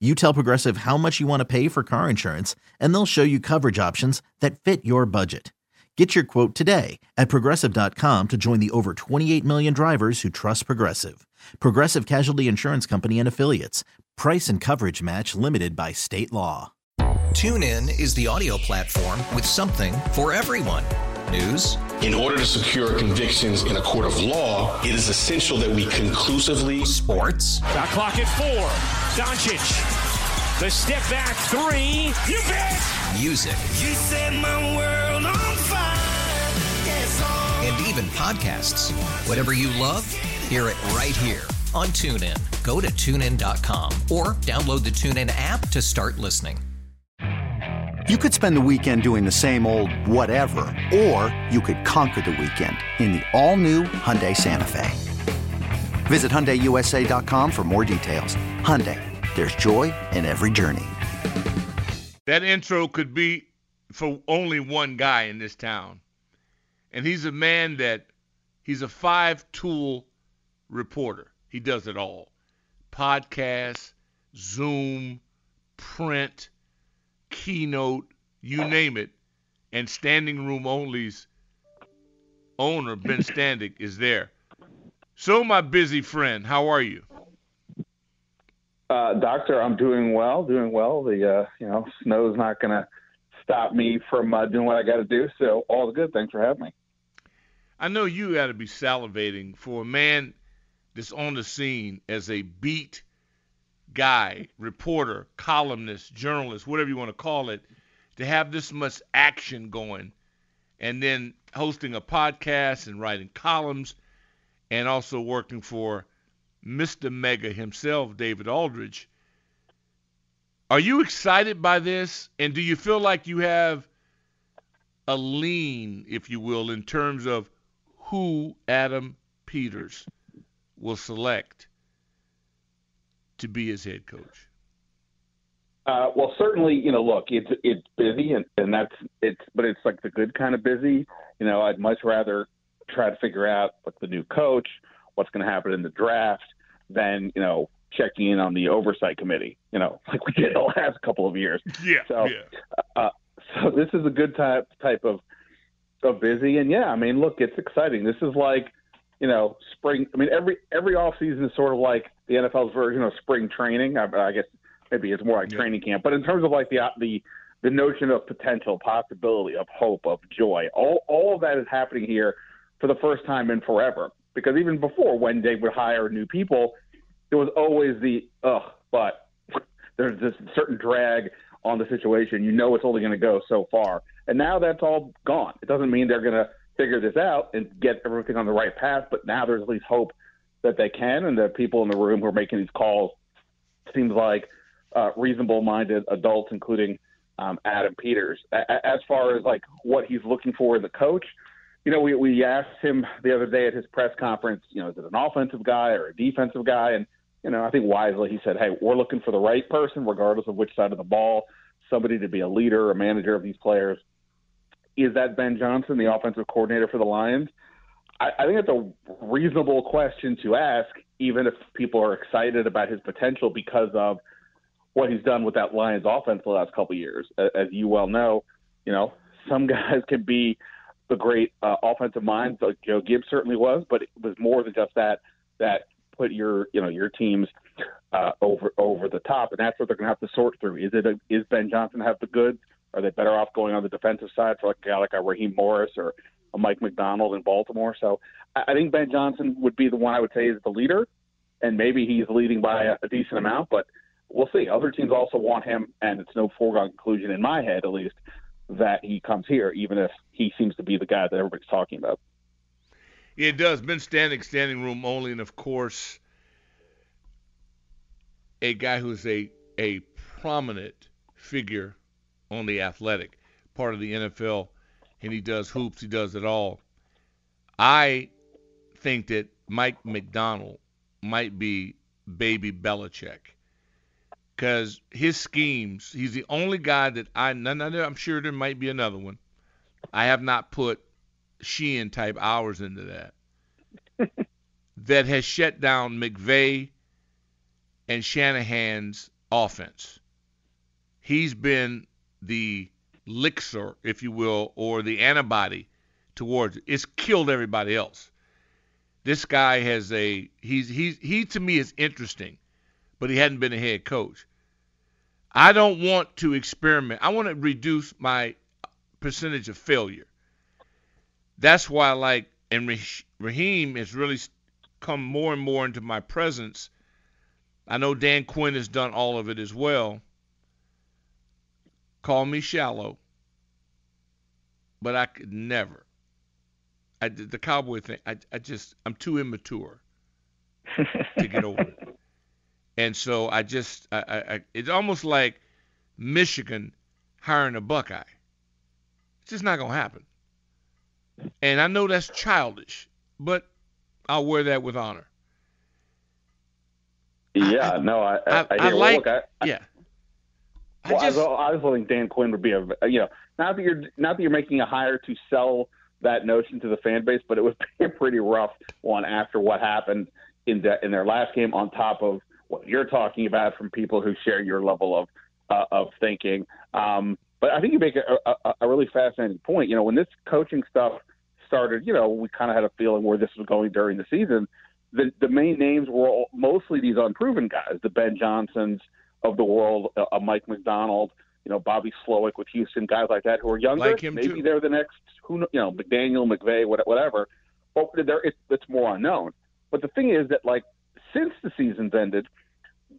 You tell Progressive how much you want to pay for car insurance, and they'll show you coverage options that fit your budget. Get your quote today at progressive.com to join the over 28 million drivers who trust Progressive. Progressive Casualty Insurance Company and Affiliates. Price and coverage match limited by state law. TuneIn is the audio platform with something for everyone. News. In order to secure convictions in a court of law, it is essential that we conclusively. Sports. Got clock at four. Doncic. The step back three. You bet. Music. You set my world on fire. Yes. And even podcasts. Whatever you love, hear it right here on TuneIn. Go to tunein.com or download the TuneIn app to start listening. You could spend the weekend doing the same old whatever, or you could conquer the weekend in the all new Hyundai Santa Fe. Visit HyundaiUSA.com for more details. Hyundai, there's joy in every journey. That intro could be for only one guy in this town. And he's a man that he's a five tool reporter. He does it all podcast, Zoom, print, keynote, you name it. And Standing Room Only's owner, Ben Standig, is there. So, my busy friend, how are you? Uh, doctor, I'm doing well, doing well. The uh, you know snow's not going to stop me from uh, doing what I got to do. So all the good. Thanks for having me. I know you got to be salivating for a man that's on the scene as a beat guy, reporter, columnist, journalist, whatever you want to call it, to have this much action going, and then hosting a podcast and writing columns, and also working for Mr. Mega himself, David Aldridge. Are you excited by this? And do you feel like you have a lean, if you will, in terms of who Adam Peters will select to be his head coach? Uh, well, certainly, you know, look, it's it's busy, and, and that's it's, but it's like the good kind of busy. You know, I'd much rather try to figure out what the new coach, what's going to happen in the draft, then you know checking in on the oversight committee. You know, like we did the last couple of years. Yeah. So, yeah. Uh, so this is a good type type of of busy, and yeah, I mean, look, it's exciting. This is like you know spring. I mean, every every off season is sort of like the NFL's version of spring training. I, I guess maybe it's more like Yeah. training camp, but in terms of like the the the notion of potential, possibility, of hope, of joy, all all of that is happening here for the first time in forever. Because even before, when they would hire new people, there was always the ugh, but there's this certain drag on the situation. You know it's only going to go so far. And now that's all gone. It doesn't mean they're going to figure this out and get everything on the right path, but now there's at least hope that they can, and the people in the room who are making these calls seems like uh, reasonable-minded adults, including um, Adam Peters. A- as far as like what he's looking for in the coach, you know, we we asked him the other day at his press conference, you know, is it an offensive guy or a defensive guy? And you know, I think wisely he said, hey, we're looking for the right person, regardless of which side of the ball, somebody to be a leader, a manager of these players. Is that Ben Johnson, the offensive coordinator for the Lions? I, I think it's a reasonable question to ask, even if people are excited about his potential because of what he's done with that Lions offense the last couple of years. As you well know, you know some guys can be the great uh, offensive minds, like Joe Gibbs certainly was, but it was more than just that. That put your you know your teams uh, over over the top, and that's what they're going to have to sort through. Is it a, is Ben Johnson have the goods? Are they better off going on the defensive side for like a guy like a Raheem Morris or a Mike Macdonald in Baltimore? So I, I think Ben Johnson would be the one I would say is the leader, and maybe he's leading by a, a decent amount, but we'll see. Other teams also want him, and it's no foregone conclusion in my head, at least, that he comes here, even if he seems to be the guy that everybody's talking about. It does. Ben Standig, standing room only, and of course, a guy who's a a prominent figure on the athletic part of the NFL, and he does hoops, he does it all. I think that Mike Macdonald might be baby Belichick because his schemes, he's the only guy that I, I'm sure there might be another one. I have not put Sheehan type hours into that, that has shut down McVay and Shanahan's offense. He's been the elixir, if you will, or the antibody towards it. It's killed everybody else. This guy has a he's he's he to me is interesting, but he hadn't been a head coach. I don't want to experiment. I want to reduce my percentage of failure. That's why I like and Raheem has really come more and more into my presence. I know Dan Quinn has done all of it as well. Call me shallow, but I could never. I did the cowboy thing. I I just I'm too immature to get over it. And so I just I, I, it's almost like Michigan hiring a Buckeye. It's just not gonna happen. And I know that's childish, but I'll wear that with honor. Yeah, I, no, I I, I, I like look, yeah. I well, just, I was hoping Dan Quinn would be a you know not that you're not that you're making a hire to sell that notion to the fan base, but it would be a pretty rough one after what happened in the, in their last game. On top of what you're talking about from people who share your level of uh, of thinking. Um, but I think you make a, a, a really fascinating point. You know, when this coaching stuff started, you know, we kind of had a feeling where this was going during the season. The the main names were all, mostly these unproven guys, the Ben Johnsons of the world, uh, uh Mike Macdonald, you know, Bobby Slowik with Houston, guys like that who are younger. Like Maybe too. they're the next, who you know, McDaniel, McVay, whatever. But there, it's, it's more unknown. But the thing is that, like, since the season's ended,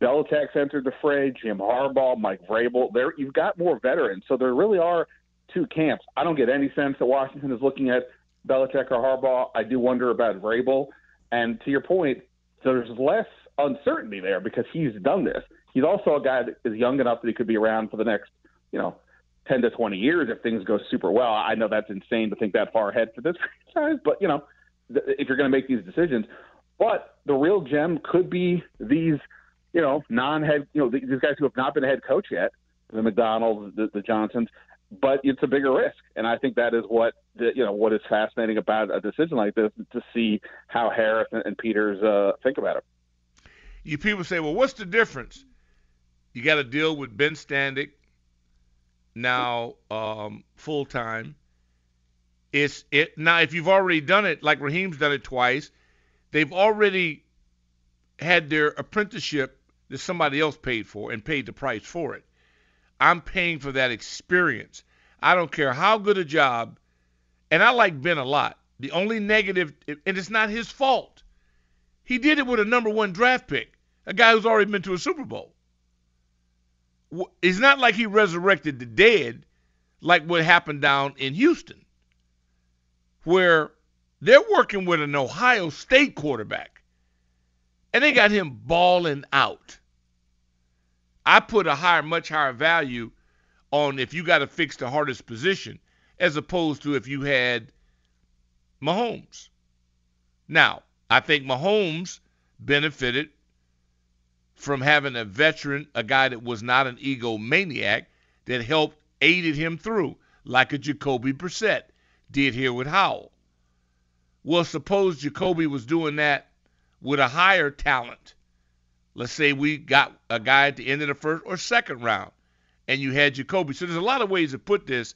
Belichick's entered the fray, Jim Harbaugh, Mike Vrabel. There, you've got more veterans, so there really are two camps. I don't get any sense that Washington is looking at Belichick or Harbaugh. I do wonder about Vrabel. And to your point, there's less uncertainty there because he's done this. He's also a guy that is young enough that he could be around for the next, you know, 10 to 20 years if things go super well. I know that's insane to think that far ahead for this franchise, but you know, if you're going to make these decisions, but the real gem could be these you know, non-head, you know, these guys who have not been a head coach yet, the Macdonald's, the, the Johnsons, but it's a bigger risk. And I think that is what, the, you know, what is fascinating about a decision like this to see how Harris and, Peters uh, think about it. You people say, well, what's the difference? You got to deal with Ben Standig now um, full time. It's it now. If you've already done it, like Raheem's done it twice, they've already had their apprenticeship that somebody else paid for and paid the price for it. I'm paying for that experience. I don't care how good a job, and I like Ben a lot. The only negative, and it's not his fault. He did it with a number one draft pick, a guy who's already been to a Super Bowl. It's not like he resurrected the dead, like what happened down in Houston, where they're working with an Ohio State quarterback and they got him balling out. I put a higher, much higher value on if you got to fix the hardest position as opposed to if you had Mahomes. Now, I think Mahomes benefited from having a veteran, a guy that was not an egomaniac, that helped aided him through, like a Jacoby Brissett did here with Howell. Well, suppose Jacoby was doing that with a higher talent. Let's say we got a guy at the end of the first or second round, and you had Jacoby. So there's a lot of ways to put this.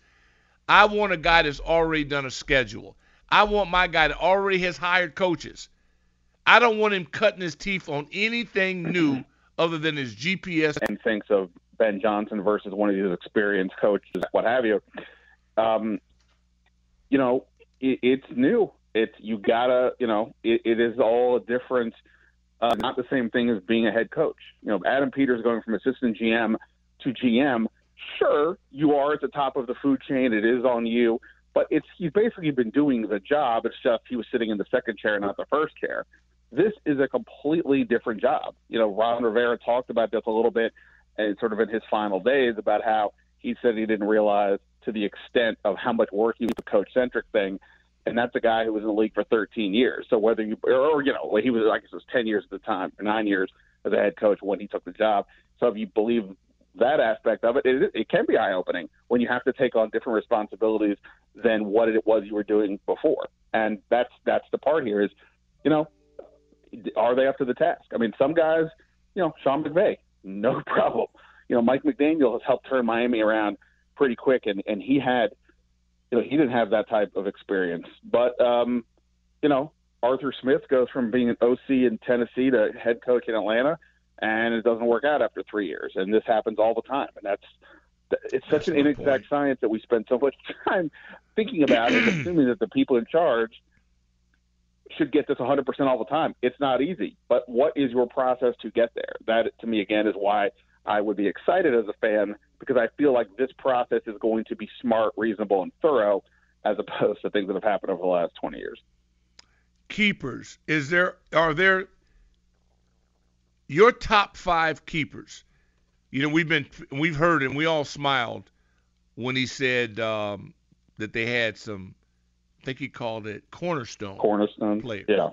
I want a guy that's already done a schedule. I want my guy that already has hired coaches. I don't want him cutting his teeth on anything new other than his GPS. And thinks of Ben Johnson versus one of these experienced coaches, what have you. Um, you know, it, it's new. It's you gotta, you know, it, it is all a different, uh, not the same thing as being a head coach. You know, Adam Peters going from assistant GM to GM. Sure, you are at the top of the food chain. It is on you, but it's he's basically been doing the job. It's just he was sitting in the second chair, not the first chair. This is a completely different job. You know, Ron Rivera talked about this a little bit, and sort of in his final days about how he said he didn't realize to the extent of how much work he was a coach centric thing. And that's a guy who was in the league for 13 years. So whether you, or, you know, he was, I guess it was 10 years at the time, or nine years as a head coach when he took the job. So if you believe that aspect of it, it, it can be eye opening when you have to take on different responsibilities than what it was you were doing before. And that's, that's the part here is, you know, are they up to the task? I mean, some guys, you know, Sean McVay, no problem. You know, Mike McDaniel has helped turn Miami around pretty quick, and and he had, you know, he didn't have that type of experience. But um, you know, Arthur Smith goes from being an OC in Tennessee to head coach in Atlanta, and it doesn't work out after three years. And this happens all the time, and that's it's such an inexact point. science that we spend so much time thinking about and assuming that the people in charge should get this 100% all the time. It's not easy, but what is your process to get there? That, to me, again, is why I would be excited as a fan because I feel like this process is going to be smart, reasonable, and thorough as opposed to things that have happened over the last 20 years. Keepers, is there are there your top five keepers? You know, we've been we've heard and we all smiled when he said um, that they had some. I think he called it cornerstone. Cornerstone players. Yeah.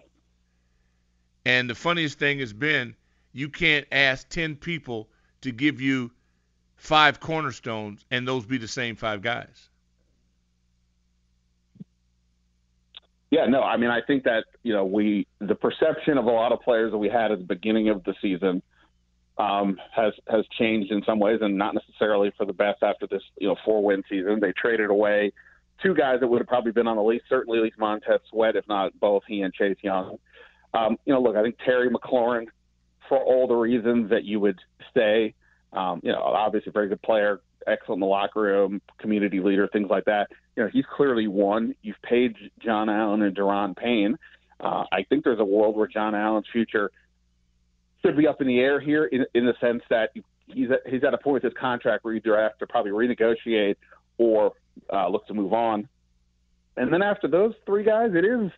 And the funniest thing has been you can't ask ten people to give you five cornerstones and those be the same five guys. Yeah, no, I mean, I think that, you know, we, the perception of a lot of players that we had at the beginning of the season um, has, has changed in some ways and not necessarily for the best after this, you know, four win season. They traded away two guys that would have probably been on the list, certainly at least Montez Sweat, if not both he and Chase Young. Um, you know, look, I think Terry McLaurin for all the reasons that you would say. Um, you know, obviously a very good player, excellent in the locker room, community leader, things like that. You know, he's clearly one. You've paid John Allen and Daron Payne. Uh, I think there's a world where John Allen's future should be up in the air here, in, in the sense that he's at, he's at a point with his contract where either have to probably renegotiate or uh, look to move on. And then after those three guys, it is,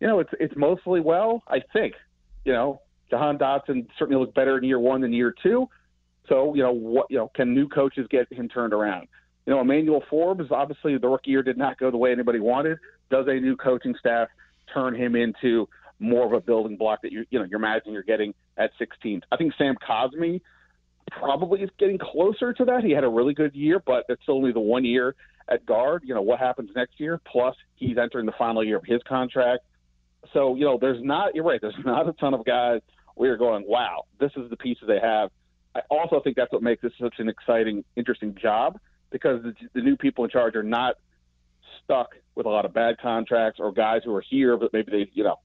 you know, it's it's mostly well, I think. You know, Jahan Dotson certainly looked better in year one than year two. So, you know, what you know, can new coaches get him turned around? You know, Emmanuel Forbes, obviously the rookie year did not go the way anybody wanted. Does a new coaching staff turn him into more of a building block that you you know you're imagining you're getting at 16? I think Sam Cosmi probably is getting closer to that. He had a really good year, but it's only the one year at guard. You know, what happens next year? Plus, he's entering the final year of his contract. So, you know, there's not, you're right, there's not a ton of guys we are going, wow, this is the pieces they have. I also think that's what makes this such an exciting, interesting job because the, the new people in charge are not stuck with a lot of bad contracts or guys who are here, but maybe they, you know,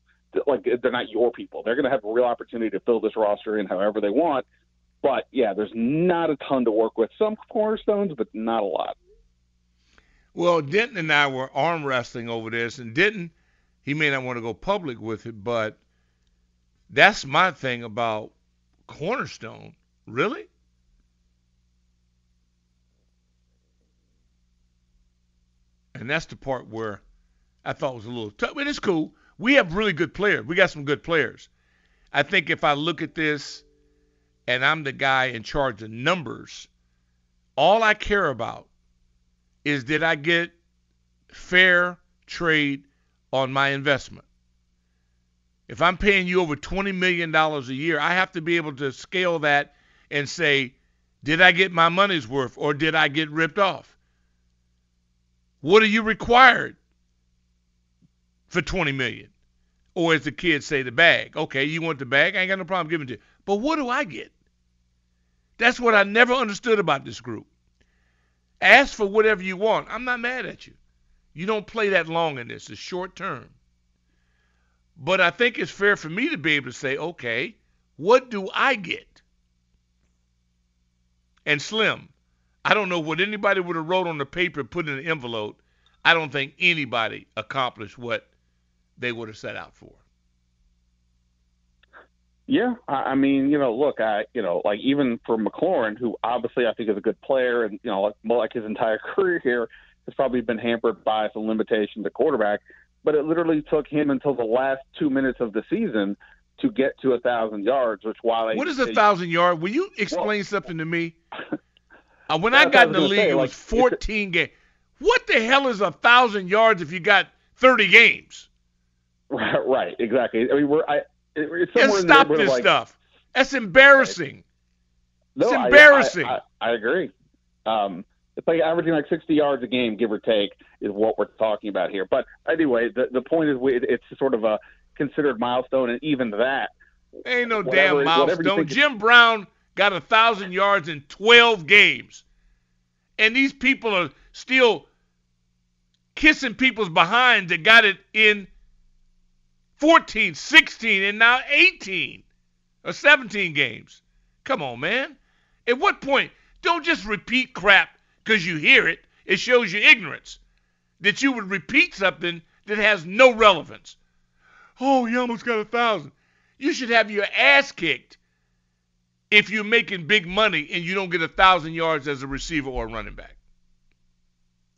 like they're not your people. They're going to have a real opportunity to fill this roster in however they want. But yeah, there's not a ton to work with. Some cornerstones, but not a lot. Well, Denton and I were arm wrestling over this, and Denton, he may not want to go public with it, but that's my thing about Cornerstone. Really? And that's the part where I thought was a little tough. But it's cool. We have really good players. We got some good players. I think if I look at this and I'm the guy in charge of numbers, all I care about is did I get fair trade on my investment? If I'm paying you over $20 million a year, I have to be able to scale that and say, did I get my money's worth or did I get ripped off? What are you required for 20 million. Or as the kids say, the bag. Okay, you want the bag? I ain't got no problem giving it to you. But what do I get? That's what I never understood about this group. Ask for whatever you want. I'm not mad at you. You don't play that long in this. It's short term. But I think it's fair for me to be able to say, okay, what do I get? And Slim, I don't know what anybody would have wrote on the paper, put in an envelope. I don't think anybody accomplished what they would have set out for. Yeah, I mean, you know, look, I, you know, like even for McLaurin, who obviously I think is a good player, and you know, like, like his entire career here has probably been hampered by some limitations at quarterback. But it literally took him until the last two minutes of the season to get to a thousand yards. Which while what is a thousand yard? Will you explain well, something to me? Uh, when I got in the league, say, it was 14 games. What the hell is a thousand yards if you got 30 games? Right, right exactly. I mean, we're I, it's somewhere and stop this like, stuff. That's embarrassing. No, it's embarrassing. I, I, I agree. Um, it's like averaging like 60 yards a game, give or take, is what we're talking about here. But anyway, the the point is, we, it's sort of a considered milestone, and even that ain't no whatever, damn milestone. Jim Brown got a thousand yards in 12 games, and these people are still kissing people's behinds that got it in 14, 16, and now 18 or 17 games. Come on, man. At what point? Don't just repeat crap because you hear it. It shows your ignorance that you would repeat something that has no relevance. Oh, you almost got a thousand. You should have your ass kicked if you're making big money and you don't get a thousand yards as a receiver or a running back.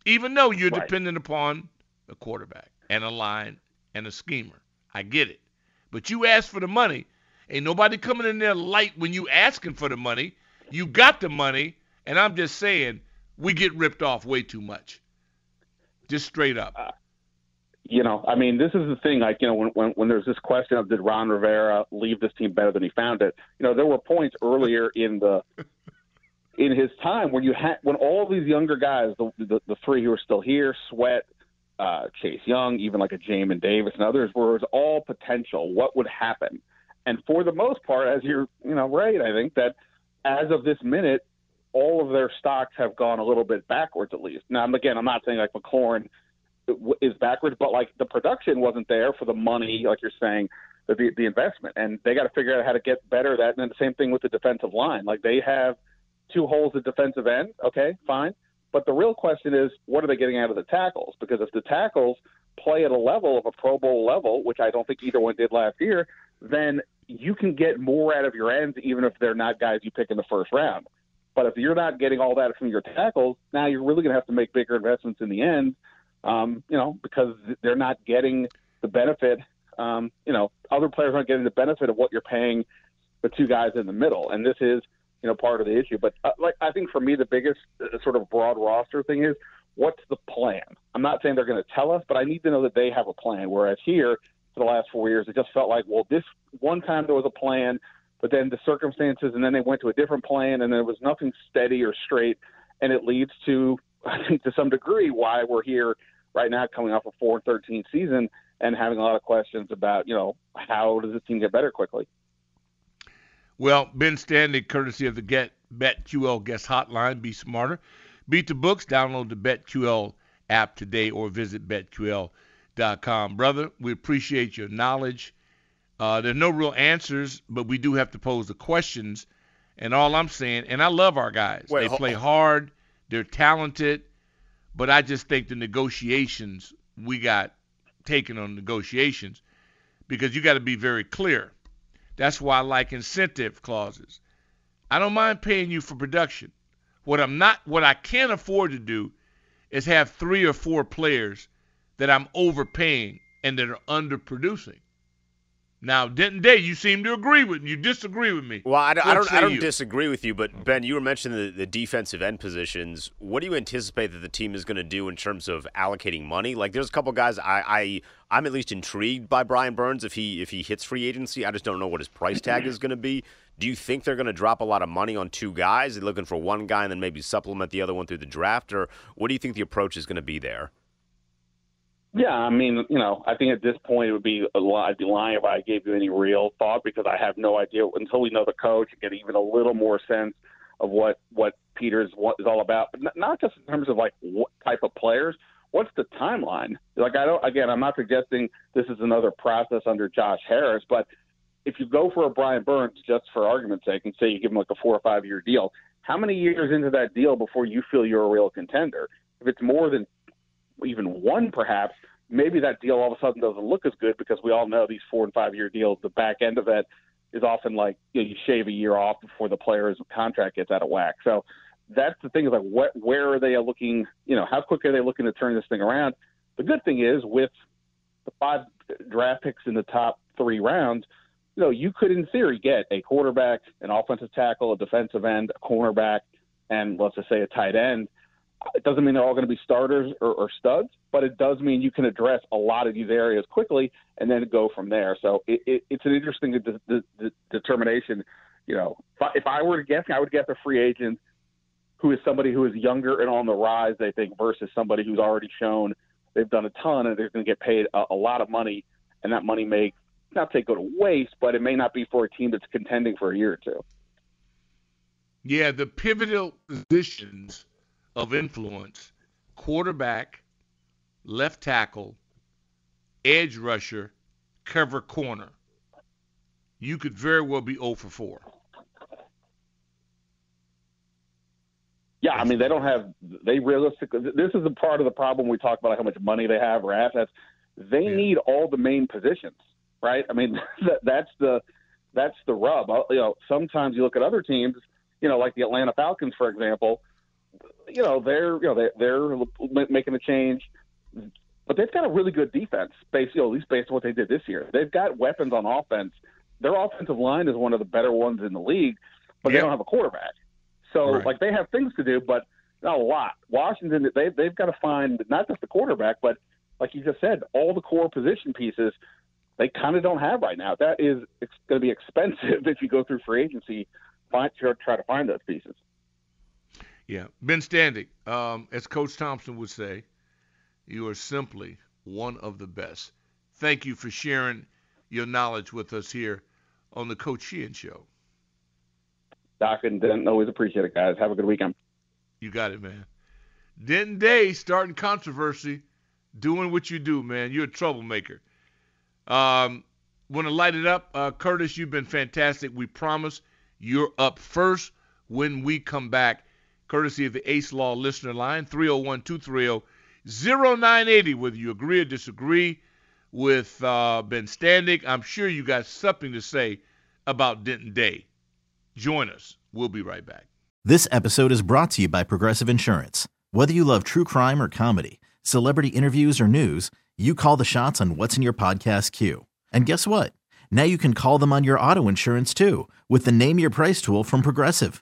Even though you're right. dependent upon a quarterback and a line and a schemer. I get it. But you ask for the money. Ain't nobody coming in there light when you asking for the money. You got the money, and I'm just saying we get ripped off way too much. Just straight up. Uh, you know, I mean, this is the thing. Like, you know, when, when when there's this question of did Ron Rivera leave this team better than he found it? You know, there were points earlier in the in his time when you had when all these younger guys, the the, the three who are still here, Sweat, uh, Chase Young, even like a Jamin Davis and others, where it was all potential. What would happen? And for the most part, as you're, you know, right, I think that as of this minute, all of their stocks have gone a little bit backwards at least. Now, again, I'm not saying like McLaurin is backwards, but like the production wasn't there for the money, like you're saying, the the investment, and they got to figure out how to get better at that. And then the same thing with the defensive line. Like they have two holes at defensive end. Okay, fine. But the real question is, what are they getting out of the tackles? Because if the tackles play at a level of a Pro Bowl level, which I don't think either one did last year, then you can get more out of your ends, even if they're not guys you pick in the first round. But if you're not getting all that from your tackles, now you're really going to have to make bigger investments in the end, um, you know, because they're not getting the benefit. Um, you know, other players aren't getting the benefit of what you're paying the two guys in the middle, and this is you know, part of the issue. But uh, like I think for me, the biggest uh, sort of broad roster thing is what's the plan? I'm not saying they're going to tell us, but I need to know that they have a plan. Whereas here, for the last four years, it just felt like, well, this one time there was a plan, but then the circumstances, and then they went to a different plan, and there was nothing steady or straight, and it leads to, I think, to some degree, why we're here right now, coming off a four and thirteen season, and having a lot of questions about, you know, how does this team get better quickly? Well, Ben Standig, courtesy of the Get BetQL Guest Hotline. Be smarter. Beat the books. Download the BetQL app today or visit betql.com. Brother, we appreciate your knowledge. Uh, there's no real answers, but we do have to pose the questions. And all I'm saying, and I love our guys. Wait, they play hard. They're talented. But I just think the negotiations we got taken on negotiations because you got to be very clear. That's why I like incentive clauses. I don't mind paying you for production. What I'm not what I can't afford to do is have three or four players that I'm overpaying and that are underproducing. Now, Denton Day, you seem to agree with me. You disagree with me. Well, I don't, I don't, I don't disagree with you, but Ben, you were mentioning the, the defensive end positions. What do you anticipate that the team is going to do in terms of allocating money? Like, there's a couple guys I, I I'm at least intrigued by Brian Burns if he if he hits free agency. I just don't know what his price tag is going to be. Do you think they're going to drop a lot of money on two guys? They're looking for one guy and then maybe supplement the other one through the draft, or what do you think the approach is going to be there? Yeah, I mean, you know, I think at this point it would be a lie, I'd be lying if I gave you any real thought because I have no idea until we know the coach and get even a little more sense of what what Peters is all about. But not just in terms of like what type of players. What's the timeline? Like I don't. Again, I'm not suggesting this is another process under Josh Harris, but if you go for a Brian Burns, just for argument's sake, and say you give him like a four or five year deal, how many years into that deal before you feel you're a real contender? If it's more than even one, perhaps maybe that deal all of a sudden doesn't look as good because we all know these four and five year deals, the back end of it is often like you, know, you shave a year off before the player's contract gets out of whack. So that's the thing is like what, where are they looking? You know, how quick are they looking to turn this thing around? The good thing is with the five draft picks in the top three rounds, you know, you could in theory get a quarterback, an offensive tackle, a defensive end, a cornerback, and let's just say a tight end it doesn't mean they're all going to be starters or, or studs, but it does mean you can address a lot of these areas quickly and then go from there. So it, it, it's an interesting de- de- de- determination. You know, if I, if I were to guess, I would guess a free agent who is somebody who is younger and on the rise, they think, versus somebody who's already shown they've done a ton and they're going to get paid a, a lot of money, and that money may not say go to waste, but it may not be for a team that's contending for a year or two. Yeah, the pivotal positions of influence quarterback, left tackle, edge rusher, cover corner. You could very well be 0 for 4. Yeah, I mean they don't have they realistically. This is a part of the problem we talk about how much money they have or assets. They yeah. need all the main positions, right? I mean that, that's the that's the rub. Uh, you know, sometimes you look at other teams, you know, like the Atlanta Falcons, for example you know they're you know they're, they're making a change, but they've got a really good defense based you know at least based on what they did this year. They've got weapons on offense. Their offensive line is one of the better ones in the league, but they don't have a quarterback. So right. like they have things to do, but not a lot. Washington they they've got to find not just the quarterback, but like you just said, all the core position pieces they kind of don't have right now. That is it's going to be expensive if you go through free agency, find try to find those pieces. Yeah, Ben Standig, um, as Coach Thompson would say, you are simply one of the best. Thank you for sharing your knowledge with us here on the Coach Sheehan Show. Doc and Denton, always appreciate it, guys. Have a good weekend. You got it, man. Denton Day starting controversy, doing what you do, man. You're a troublemaker. Um, Want to light it up, uh, Curtis? You've been fantastic. We promise you're up first when we come back courtesy of the Ace Law listener line, 301 230 0980. Whether you agree or disagree with uh, Ben Standig, I'm sure you got something to say about Denton Day. Join us. We'll be right back. This episode is brought to you by Progressive Insurance. Whether you love true crime or comedy, celebrity interviews or news, you call the shots on what's in your podcast queue. And guess what? Now you can call them on your auto insurance too with the Name Your Price tool from Progressive.